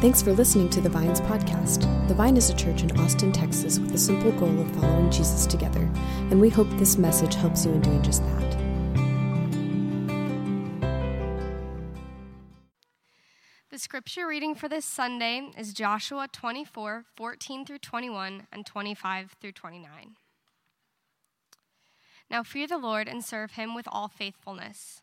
Thanks for listening to the Vines podcast. The Vine is a church in Austin, Texas, with the simple goal of following Jesus together, and we hope this message helps you in doing just that. The scripture reading for this Sunday is Joshua 24, 14 through 21, and 25 through 29. Now fear the Lord and serve him with all faithfulness.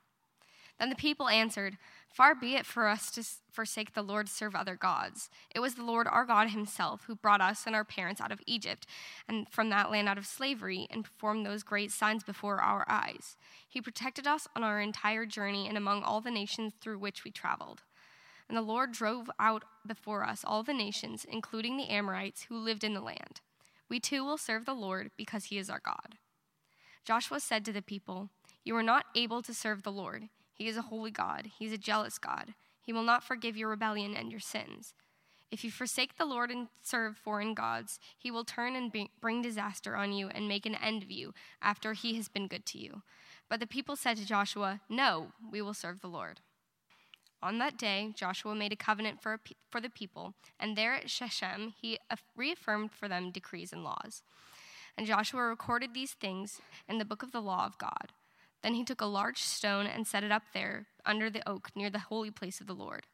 Then the people answered, Far be it for us to forsake the Lord serve other gods. It was the Lord our God Himself who brought us and our parents out of Egypt and from that land out of slavery and performed those great signs before our eyes. He protected us on our entire journey and among all the nations through which we traveled. And the Lord drove out before us all the nations, including the Amorites who lived in the land. We too will serve the Lord because He is our God. Joshua said to the people, You are not able to serve the Lord. He is a holy God. He is a jealous God. He will not forgive your rebellion and your sins. If you forsake the Lord and serve foreign gods, he will turn and bring disaster on you and make an end of you after he has been good to you. But the people said to Joshua, No, we will serve the Lord. On that day, Joshua made a covenant for, for the people, and there at Shechem, he reaffirmed for them decrees and laws. And Joshua recorded these things in the book of the law of God. Then he took a large stone and set it up there under the oak near the holy place of the Lord.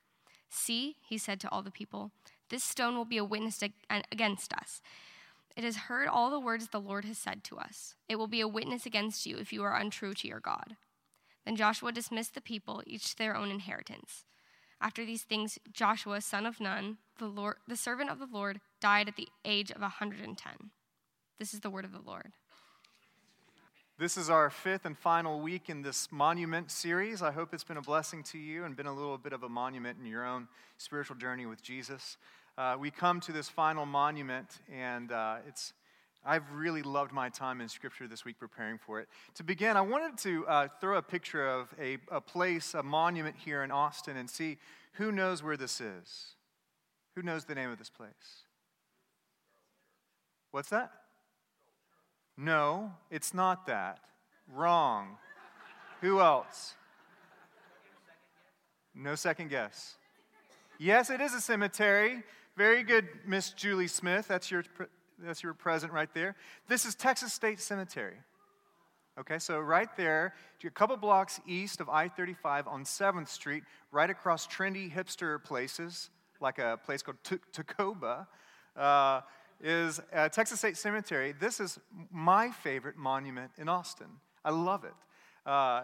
See, he said to all the people, this stone will be a witness against us. It has heard all the words the Lord has said to us. It will be a witness against you if you are untrue to your God. Then Joshua dismissed the people, each to their own inheritance. After these things, Joshua, son of Nun, the, Lord, the servant of the Lord, died at the age of a 110. This is the word of the Lord. This is our fifth and final week in this monument series. I hope it's been a blessing to you and been a little bit of a monument in your own spiritual journey with Jesus. Uh, we come to this final monument, and uh, it's I've really loved my time in Scripture this week preparing for it. To begin, I wanted to uh, throw a picture of a, a place, a monument here in Austin, and see who knows where this is. Who knows the name of this place? What's that? No, it's not that. Wrong. Who else? No second guess. Yes, it is a cemetery. Very good, Miss Julie Smith. That's your, that's your present right there. This is Texas State Cemetery. Okay, so right there, a couple blocks east of I 35 on 7th Street, right across trendy hipster places, like a place called Takoba. Uh, is uh, Texas State Cemetery. This is my favorite monument in Austin. I love it. Uh,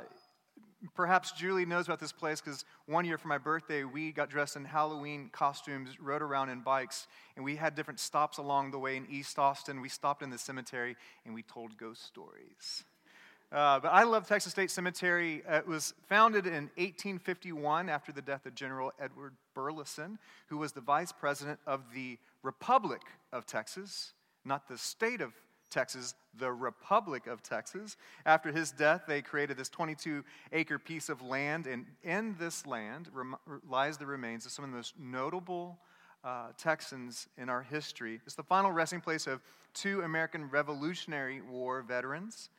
perhaps Julie knows about this place because one year for my birthday, we got dressed in Halloween costumes, rode around in bikes, and we had different stops along the way in East Austin. We stopped in the cemetery and we told ghost stories. Uh, but I love Texas State Cemetery. Uh, it was founded in 1851 after the death of General Edward Burleson, who was the vice president of the Republic of Texas, not the state of Texas, the Republic of Texas. After his death, they created this 22 acre piece of land, and in this land rem- lies the remains of some of the most notable uh, Texans in our history. It's the final resting place of two American Revolutionary War veterans.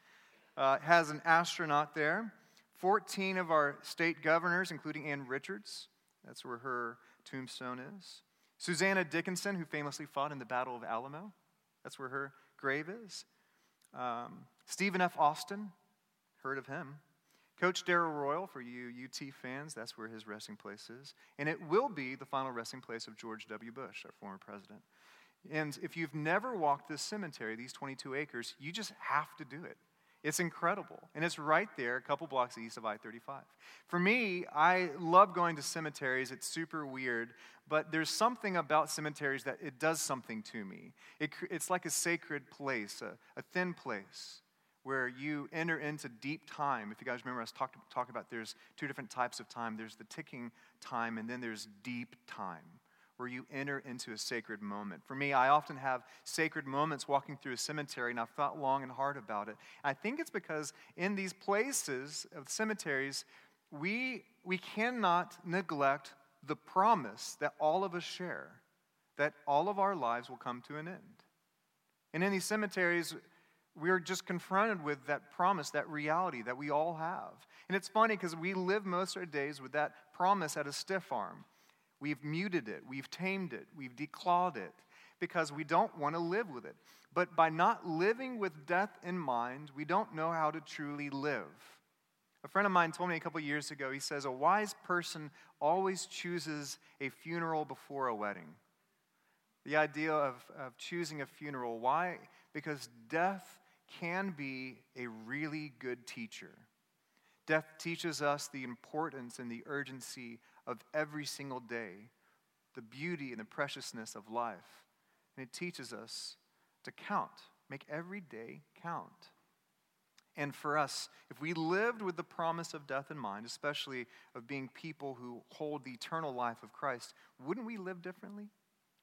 Uh, has an astronaut there. 14 of our state governors, including Ann Richards, that's where her tombstone is. Susanna Dickinson, who famously fought in the Battle of Alamo, that's where her grave is. Um, Stephen F. Austin, heard of him. Coach Darrell Royal, for you UT fans, that's where his resting place is. And it will be the final resting place of George W. Bush, our former president. And if you've never walked this cemetery, these 22 acres, you just have to do it. It's incredible. And it's right there, a couple blocks east of I 35. For me, I love going to cemeteries. It's super weird, but there's something about cemeteries that it does something to me. It, it's like a sacred place, a, a, thin place where you enter into deep time. If you guys remember us talking talk about there's two different types of time there's the ticking time, and then there's deep time where you enter into a sacred moment. For me, I often have sacred moments walking through a cemetery, and I've thought long and hard about it. I think it's because in these places of cemeteries, we, we cannot neglect the promise that all of us share that all of our lives will come to an end. And in these cemeteries, we're just confronted with that promise, that reality that we all have. And it's funny because we live most of our days with that promise at a stiff arm. We've muted it, we've tamed it, we've declawed it because we don't want to live with it. But by not living with death in mind, we don't know how to truly live. A friend of mine told me a couple years ago, he says, A wise person always chooses a funeral before a wedding. The idea of, of choosing a funeral. Why? Because death can be a really good teacher. Death teaches us the importance and the urgency of every single day, the beauty and the preciousness of life. And it teaches us to count, make every day count. And for us, if we lived with the promise of death in mind, especially of being people who hold the eternal life of Christ, wouldn't we live differently?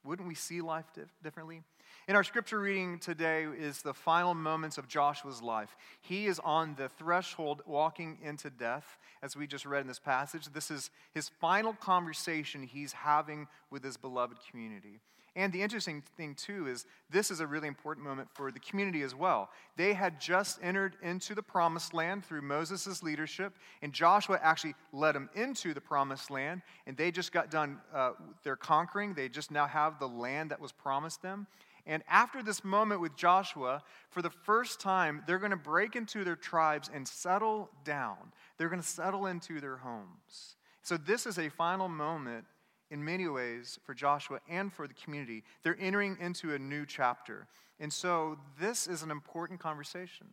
Wouldn't we see life dif- differently? In our scripture reading today is the final moments of Joshua's life. He is on the threshold walking into death, as we just read in this passage. This is his final conversation he's having with his beloved community. And the interesting thing, too, is this is a really important moment for the community as well. They had just entered into the promised land through Moses' leadership, and Joshua actually led them into the promised land, and they just got done, uh, they're conquering. They just now have the land that was promised them. And after this moment with Joshua, for the first time, they're going to break into their tribes and settle down. They're going to settle into their homes. So, this is a final moment in many ways for Joshua and for the community. They're entering into a new chapter. And so this is an important conversation.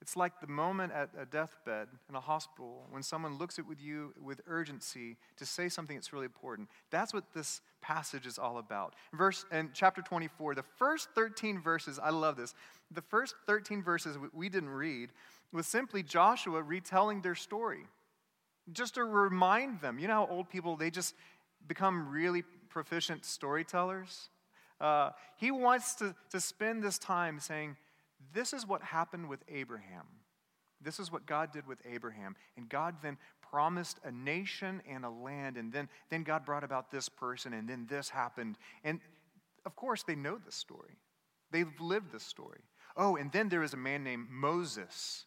It's like the moment at a deathbed in a hospital when someone looks at with you with urgency to say something that's really important. That's what this passage is all about. Verse in chapter 24, the first 13 verses, I love this. The first 13 verses we didn't read was simply Joshua retelling their story. Just to remind them, you know how old people they just become really proficient storytellers. Uh, he wants to, to spend this time saying, This is what happened with Abraham. This is what God did with Abraham. And God then promised a nation and a land. And then, then God brought about this person, and then this happened. And of course, they know this story. They've lived this story. Oh, and then there is a man named Moses.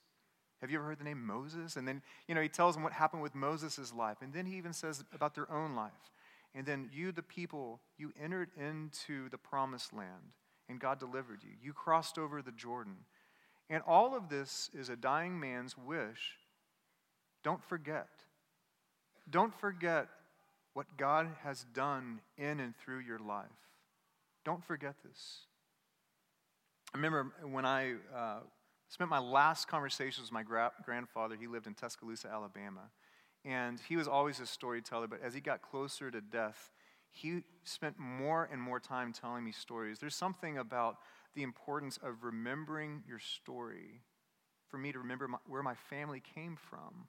Have you ever heard the name Moses? And then, you know, he tells them what happened with Moses' life. And then he even says about their own life. And then you, the people, you entered into the promised land, and God delivered you. You crossed over the Jordan. And all of this is a dying man's wish. Don't forget. Don't forget what God has done in and through your life. Don't forget this. I remember when I uh, spent my last conversations with my gra- grandfather, he lived in Tuscaloosa, Alabama. And he was always a storyteller, but as he got closer to death, he spent more and more time telling me stories. There's something about the importance of remembering your story for me to remember my, where my family came from,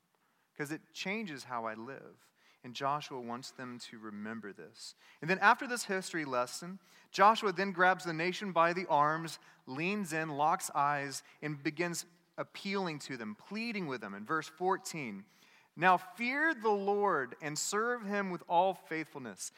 because it changes how I live. And Joshua wants them to remember this. And then after this history lesson, Joshua then grabs the nation by the arms, leans in, locks eyes, and begins appealing to them, pleading with them. In verse 14, now fear the Lord and serve him with all faithfulness.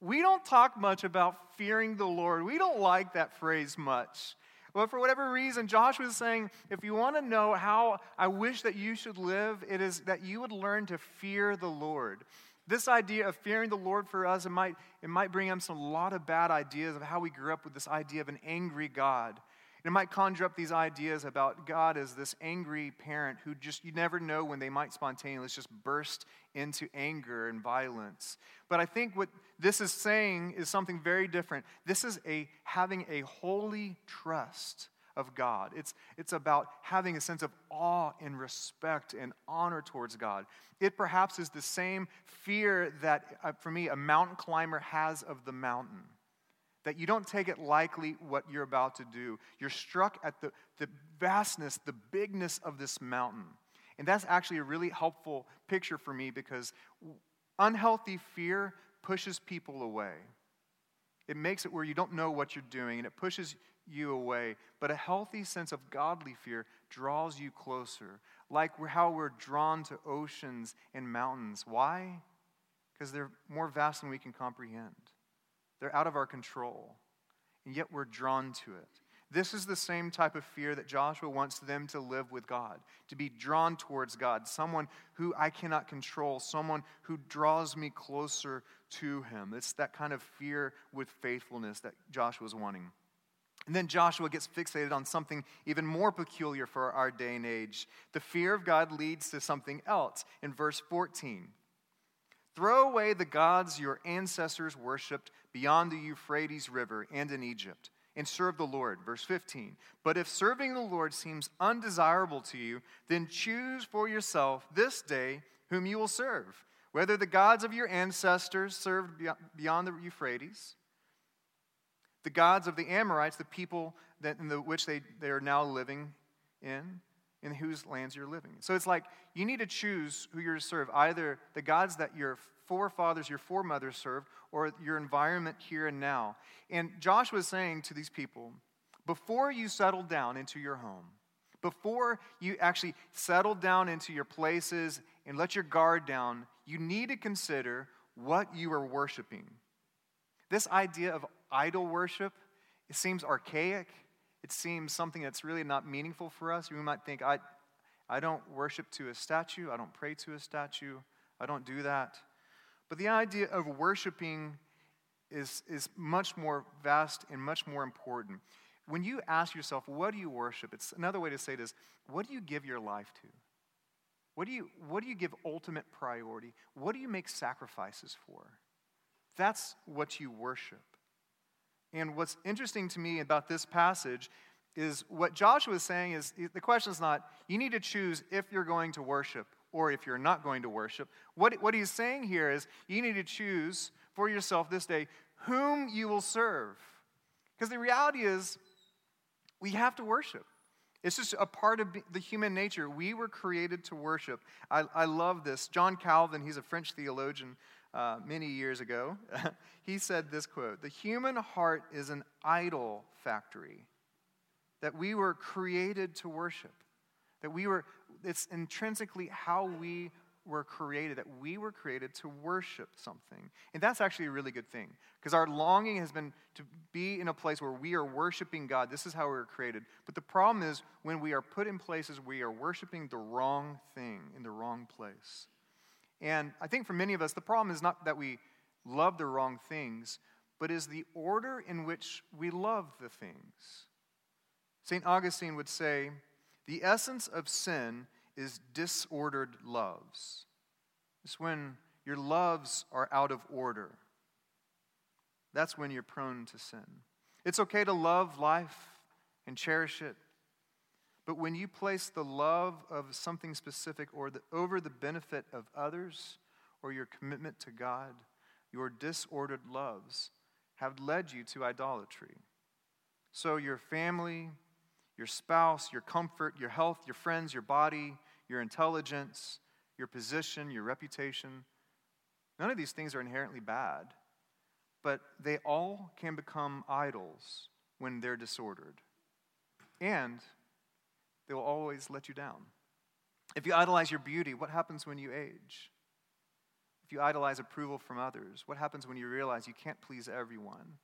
We don't talk much about fearing the Lord. We don't like that phrase much. But for whatever reason, Joshua is saying, if you want to know how I wish that you should live, it is that you would learn to fear the Lord. This idea of fearing the Lord for us, it might, it might bring up some, a lot of bad ideas of how we grew up with this idea of an angry God. It might conjure up these ideas about God as this angry parent who just, you never know when they might spontaneously just burst into anger and violence. But I think what this is saying is something very different. This is a having a holy trust of God. It's, it's about having a sense of awe and respect and honor towards God. It perhaps is the same fear that, uh, for me, a mountain climber has of the mountain that you don't take it lightly what you're about to do. You're struck at the, the vastness, the bigness of this mountain. And that's actually a really helpful picture for me because unhealthy fear pushes people away. It makes it where you don't know what you're doing and it pushes you away. But a healthy sense of godly fear draws you closer, like how we're drawn to oceans and mountains. Why? Because they're more vast than we can comprehend, they're out of our control, and yet we're drawn to it. This is the same type of fear that Joshua wants them to live with God, to be drawn towards God, someone who I cannot control, someone who draws me closer to Him. It's that kind of fear with faithfulness that Joshua is wanting. And then Joshua gets fixated on something even more peculiar for our day and age. The fear of God leads to something else in verse 14. Throw away the gods your ancestors worshipped beyond the Euphrates River and in Egypt and serve the Lord. Verse 15. But if serving the Lord seems undesirable to you, then choose for yourself this day whom you will serve, whether the gods of your ancestors served beyond the Euphrates, the gods of the Amorites, the people that, in the, which they, they are now living in, in whose lands you're living. So it's like you need to choose who you're to serve either the gods that your forefathers, your foremothers served, or your environment here and now. And Joshua is saying to these people, before you settle down into your home, before you actually settle down into your places and let your guard down, you need to consider what you are worshiping. This idea of idol worship, it seems archaic. It seems something that's really not meaningful for us. We might think, I, I don't worship to a statue, I don't pray to a statue, I don't do that. But the idea of worshiping is, is much more vast and much more important. When you ask yourself, what do you worship? It's another way to say it is, what do you give your life to? What do you, what do you give ultimate priority? What do you make sacrifices for? That's what you worship. And what's interesting to me about this passage is what Joshua is saying is the question is not, you need to choose if you're going to worship or if you're not going to worship. What, what he's saying here is you need to choose for yourself this day whom you will serve. Because the reality is, we have to worship. It's just a part of the human nature. We were created to worship. I, I love this. John Calvin, he's a French theologian uh, many years ago, he said this quote The human heart is an idol factory, that we were created to worship. That we were, it's intrinsically how we were created, that we were created to worship something. And that's actually a really good thing because our longing has been to be in a place where we are worshiping God. This is how we were created. But the problem is when we are put in places, we are worshiping the wrong thing in the wrong place. And I think for many of us, the problem is not that we love the wrong things, but is the order in which we love the things. St. Augustine would say, the essence of sin is disordered loves. It's when your loves are out of order. That's when you're prone to sin. It's okay to love life and cherish it, but when you place the love of something specific or the, over the benefit of others or your commitment to God, your disordered loves have led you to idolatry. So your family, your spouse, your comfort, your health, your friends, your body, your intelligence, your position, your reputation. None of these things are inherently bad, but they all can become idols when they're disordered. And they will always let you down. If you idolize your beauty, what happens when you age? If you idolize approval from others, what happens when you realize you can't please everyone?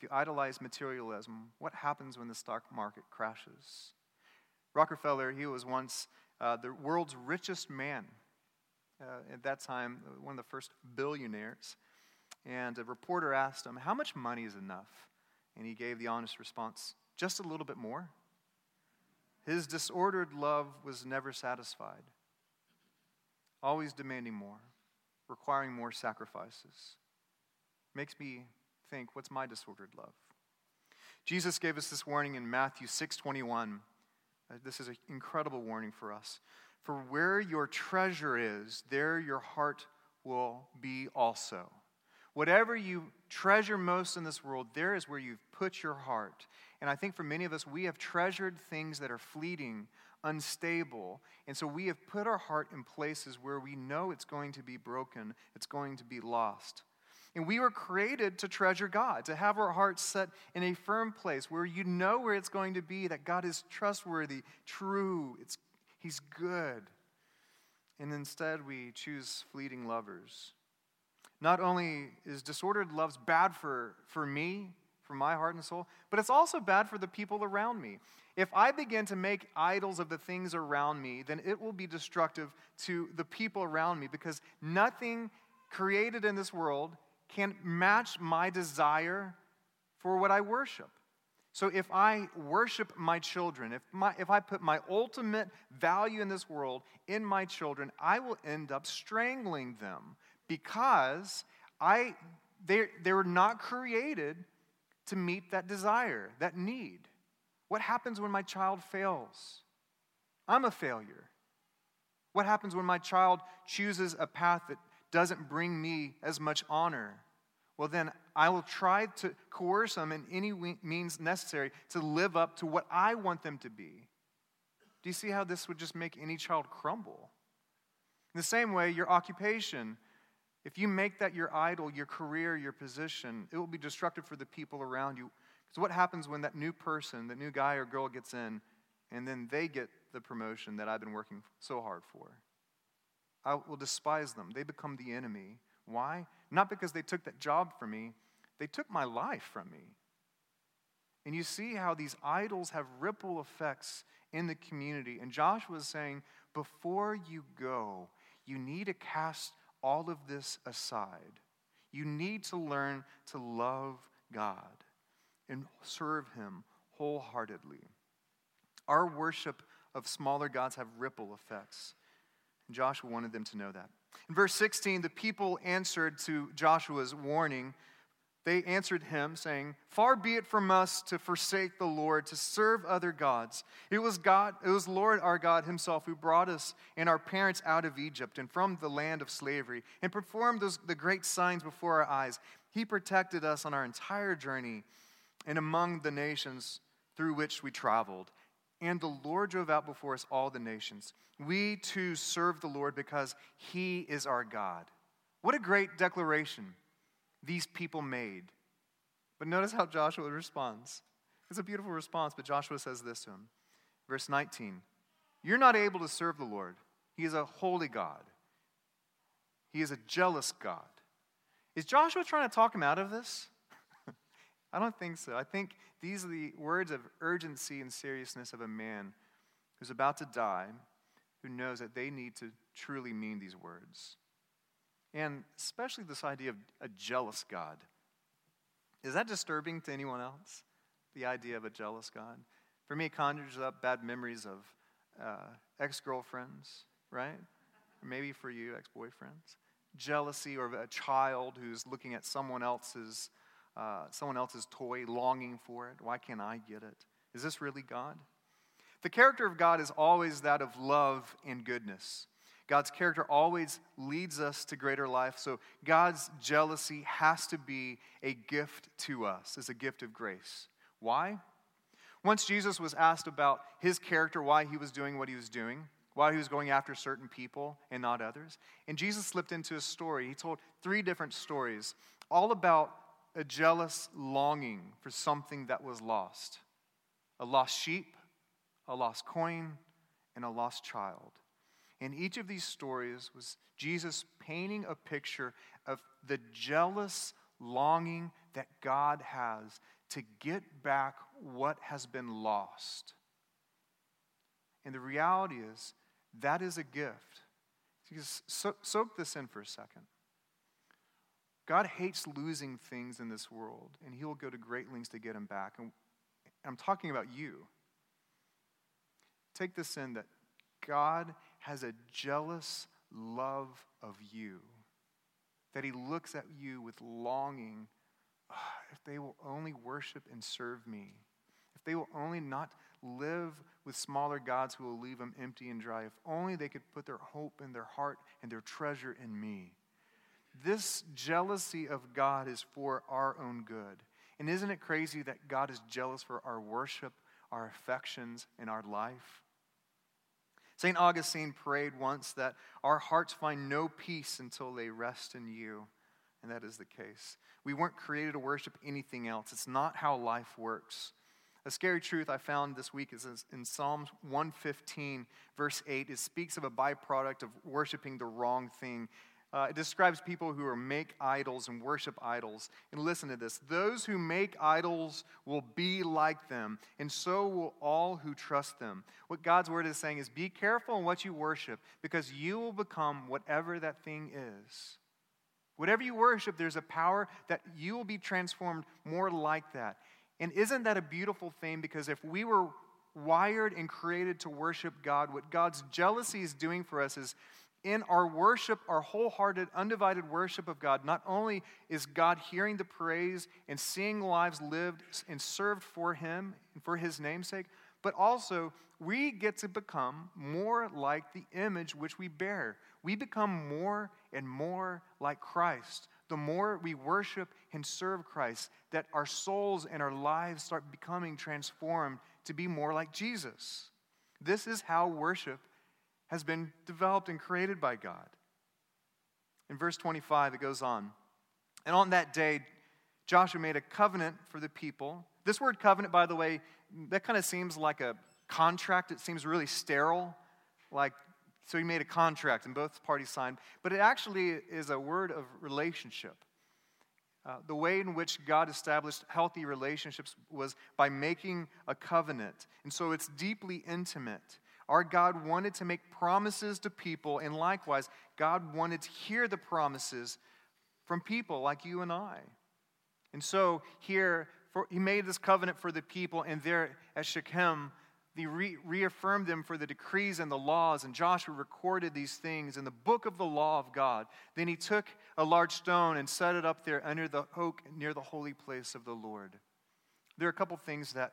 If you idolize materialism, what happens when the stock market crashes? Rockefeller, he was once uh, the world's richest man. Uh, at that time, one of the first billionaires. And a reporter asked him, How much money is enough? And he gave the honest response, Just a little bit more. His disordered love was never satisfied, always demanding more, requiring more sacrifices. Makes me think, what's my disordered love? Jesus gave us this warning in Matthew 6:21. Uh, this is an incredible warning for us. For where your treasure is, there your heart will be also. Whatever you treasure most in this world, there is where you've put your heart. And I think for many of us, we have treasured things that are fleeting, unstable. And so we have put our heart in places where we know it's going to be broken, it's going to be lost. And we were created to treasure God, to have our hearts set in a firm place where you know where it's going to be, that God is trustworthy, true, it's, He's good. And instead, we choose fleeting lovers. Not only is disordered love bad for, for me, for my heart and soul, but it's also bad for the people around me. If I begin to make idols of the things around me, then it will be destructive to the people around me because nothing created in this world can match my desire for what I worship. So if I worship my children, if, my, if I put my ultimate value in this world in my children, I will end up strangling them because I, they, they were not created to meet that desire, that need. What happens when my child fails? I'm a failure. What happens when my child chooses a path that doesn't bring me as much honor? well, then I will try to coerce them in any means necessary to live up to what I want them to be. Do you see how this would just make any child crumble? In the same way, your occupation, if you make that your idol, your career, your position, it will be destructive for the people around you. Because what happens when that new person, that new guy or girl gets in, and then they get the promotion that I've been working so hard for? I will despise them. They become the enemy. Why? Not because they took that job from me, they took my life from me. And you see how these idols have ripple effects in the community. And Joshua is saying, before you go, you need to cast all of this aside. You need to learn to love God and serve Him wholeheartedly. Our worship of smaller gods have ripple effects. And Joshua wanted them to know that. In verse 16, the people answered to Joshua's warning. They answered him, saying, Far be it from us to forsake the Lord, to serve other gods. It was God, it was Lord our God Himself who brought us and our parents out of Egypt and from the land of slavery, and performed those, the great signs before our eyes. He protected us on our entire journey and among the nations through which we traveled. And the Lord drove out before us all the nations. We too serve the Lord because he is our God. What a great declaration these people made. But notice how Joshua responds. It's a beautiful response, but Joshua says this to him. Verse 19 You're not able to serve the Lord. He is a holy God, He is a jealous God. Is Joshua trying to talk him out of this? I don't think so. I think these are the words of urgency and seriousness of a man who's about to die, who knows that they need to truly mean these words. And especially this idea of a jealous God. Is that disturbing to anyone else? The idea of a jealous God? For me, it conjures up bad memories of uh, ex girlfriends, right? Or maybe for you, ex boyfriends. Jealousy or a child who's looking at someone else's uh, someone else's toy, longing for it. Why can't I get it? Is this really God? The character of God is always that of love and goodness. God's character always leads us to greater life. So God's jealousy has to be a gift to us, as a gift of grace. Why? Once Jesus was asked about his character, why he was doing what he was doing, why he was going after certain people and not others, and Jesus slipped into a story. He told three different stories, all about a jealous longing for something that was lost a lost sheep, a lost coin, and a lost child. In each of these stories was Jesus painting a picture of the jealous longing that God has to get back what has been lost. And the reality is, that is a gift. So, soak this in for a second. God hates losing things in this world, and He will go to great lengths to get them back. And I'm talking about you. Take this in that God has a jealous love of you, that He looks at you with longing. If they will only worship and serve me, if they will only not live with smaller gods who will leave them empty and dry, if only they could put their hope and their heart and their treasure in me. This jealousy of God is for our own good. And isn't it crazy that God is jealous for our worship, our affections, and our life? St. Augustine prayed once that our hearts find no peace until they rest in you. and that is the case. We weren't created to worship anything else. It's not how life works. A scary truth I found this week is in Psalms 115, verse 8. It speaks of a byproduct of worshiping the wrong thing. Uh, it describes people who are make idols and worship idols. And listen to this those who make idols will be like them, and so will all who trust them. What God's word is saying is be careful in what you worship, because you will become whatever that thing is. Whatever you worship, there's a power that you will be transformed more like that. And isn't that a beautiful thing? Because if we were wired and created to worship God, what God's jealousy is doing for us is in our worship, our wholehearted, undivided worship of God, not only is God hearing the praise and seeing lives lived and served for Him and for His namesake, but also we get to become more like the image which we bear. We become more and more like Christ the more we worship and serve Christ, that our souls and our lives start becoming transformed to be more like Jesus. This is how worship has been developed and created by God. In verse 25, it goes on. And on that day, Joshua made a covenant for the people. This word covenant, by the way, that kind of seems like a contract. It seems really sterile. Like so he made a contract, and both parties signed. But it actually is a word of relationship. Uh, the way in which God established healthy relationships was by making a covenant. And so it's deeply intimate. Our God wanted to make promises to people, and likewise, God wanted to hear the promises from people like you and I. And so here, for, he made this covenant for the people, and there at Shechem, he re- reaffirmed them for the decrees and the laws, and Joshua recorded these things in the book of the law of God. Then he took a large stone and set it up there under the oak near the holy place of the Lord. There are a couple things that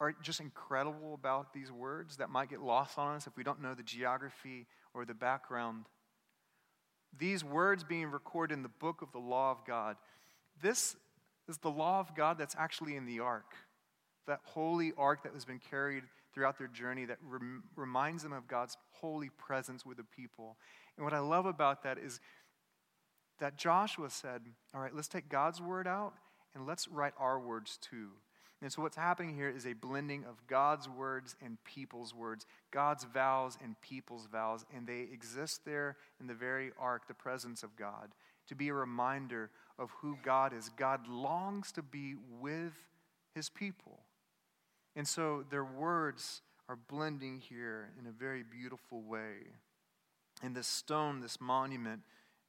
are just incredible about these words that might get lost on us if we don't know the geography or the background. These words being recorded in the book of the law of God. This is the law of God that's actually in the ark, that holy ark that has been carried throughout their journey that rem- reminds them of God's holy presence with the people. And what I love about that is that Joshua said, All right, let's take God's word out and let's write our words too. And so, what's happening here is a blending of God's words and people's words, God's vows and people's vows, and they exist there in the very ark, the presence of God, to be a reminder of who God is. God longs to be with his people. And so their words are blending here in a very beautiful way. And this stone, this monument,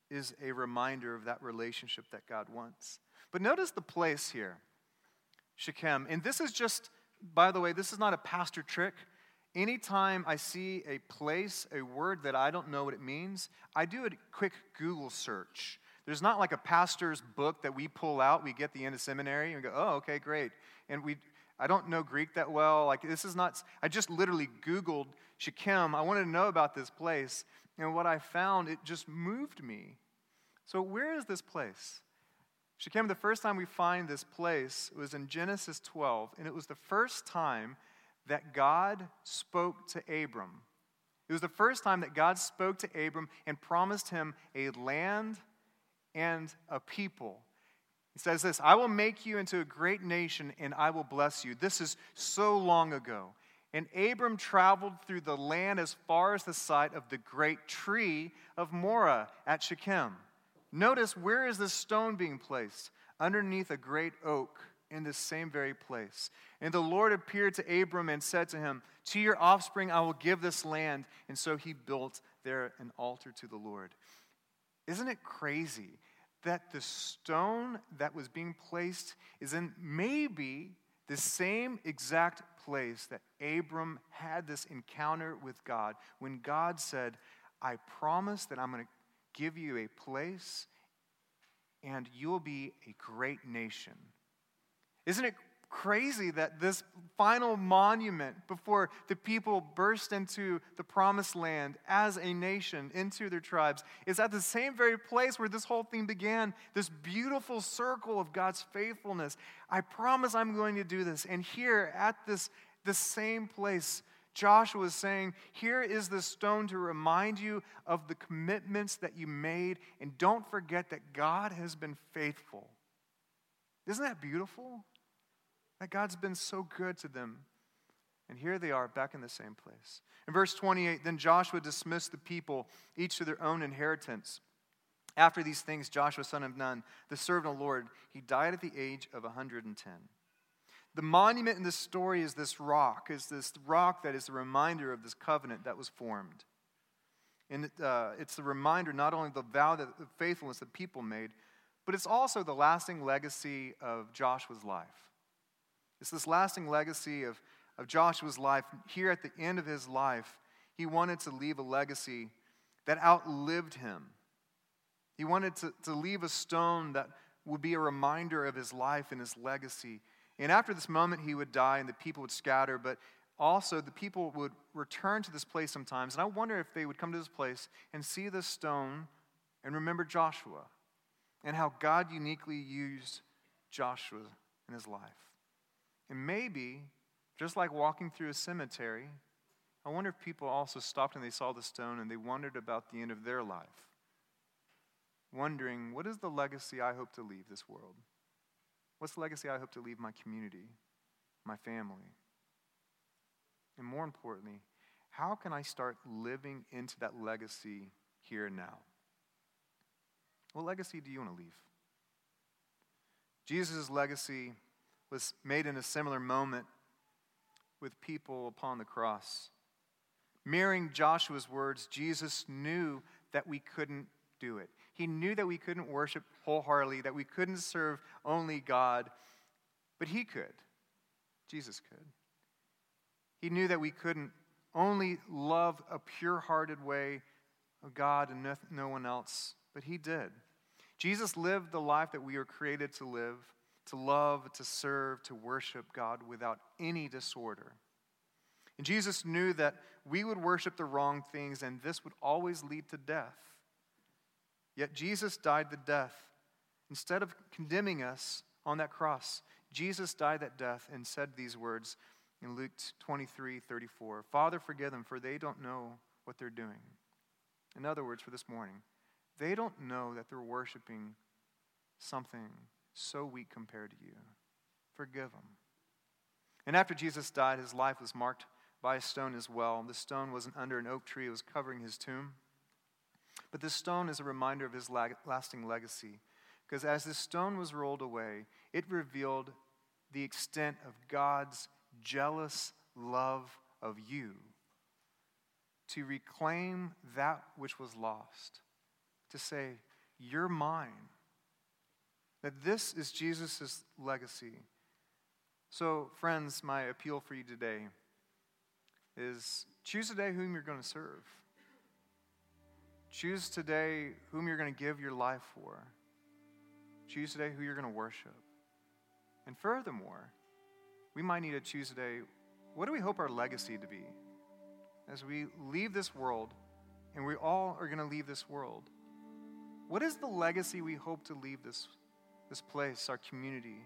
is a reminder of that relationship that God wants. But notice the place here Shechem. And this is just, by the way, this is not a pastor trick. Anytime I see a place, a word that I don't know what it means, I do a quick Google search. There's not like a pastor's book that we pull out, we get the end of seminary, and we go, oh, okay, great. And we, I don't know Greek that well. Like, this is not, I just literally Googled Shechem. I wanted to know about this place. And what I found, it just moved me. So, where is this place? Shechem, the first time we find this place was in Genesis 12, and it was the first time that God spoke to Abram. It was the first time that God spoke to Abram and promised him a land and a people. He says this I will make you into a great nation and I will bless you. This is so long ago. And Abram traveled through the land as far as the site of the great tree of Moreh at Shechem. Notice where is this stone being placed? Underneath a great oak in this same very place. And the Lord appeared to Abram and said to him, To your offspring I will give this land. And so he built there an altar to the Lord. Isn't it crazy that the stone that was being placed is in maybe the same exact place that Abram had this encounter with God when God said, I promise that I'm going to give you a place and you'll be a great nation. Isn't it crazy that this final monument before the people burst into the promised land as a nation, into their tribes, is at the same very place where this whole thing began this beautiful circle of God's faithfulness. I promise I'm going to do this. And here at this, this same place, Joshua is saying, Here is the stone to remind you of the commitments that you made, and don't forget that God has been faithful. Isn't that beautiful? That God's been so good to them. And here they are back in the same place. In verse 28, then Joshua dismissed the people, each to their own inheritance. After these things, Joshua, son of Nun, the servant of the Lord, he died at the age of 110. The monument in this story is this rock, is this rock that is a reminder of this covenant that was formed. And uh, it's the reminder not only of the vow that the faithfulness that people made, but it's also the lasting legacy of Joshua's life. It's this lasting legacy of, of Joshua's life. Here at the end of his life, he wanted to leave a legacy that outlived him. He wanted to, to leave a stone that would be a reminder of his life and his legacy. And after this moment, he would die and the people would scatter, but also the people would return to this place sometimes. And I wonder if they would come to this place and see this stone and remember Joshua and how God uniquely used Joshua in his life. And maybe, just like walking through a cemetery, I wonder if people also stopped and they saw the stone and they wondered about the end of their life wondering, what is the legacy I hope to leave this world? What's the legacy I hope to leave my community, my family? And more importantly, how can I start living into that legacy here and now? What legacy do you want to leave? Jesus' legacy was made in a similar moment with people upon the cross. Mirroring Joshua's words, Jesus knew that we couldn't do it. He knew that we couldn't worship wholeheartedly, that we couldn't serve only God, but He could. Jesus could. He knew that we couldn't only love a pure hearted way of God and no one else, but He did. Jesus lived the life that we were created to live, to love, to serve, to worship God without any disorder. And Jesus knew that we would worship the wrong things, and this would always lead to death. Yet Jesus died the death. Instead of condemning us on that cross, Jesus died that death and said these words in Luke 23 34 Father, forgive them, for they don't know what they're doing. In other words, for this morning, they don't know that they're worshiping something so weak compared to you. Forgive them. And after Jesus died, his life was marked by a stone as well. The stone wasn't under an oak tree, it was covering his tomb. But this stone is a reminder of his lasting legacy. Because as this stone was rolled away, it revealed the extent of God's jealous love of you to reclaim that which was lost, to say, You're mine. That this is Jesus' legacy. So, friends, my appeal for you today is choose today whom you're going to serve. Choose today whom you're going to give your life for. Choose today who you're going to worship. And furthermore, we might need to choose today what do we hope our legacy to be? As we leave this world, and we all are going to leave this world, what is the legacy we hope to leave this, this place, our community?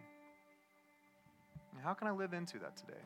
And how can I live into that today?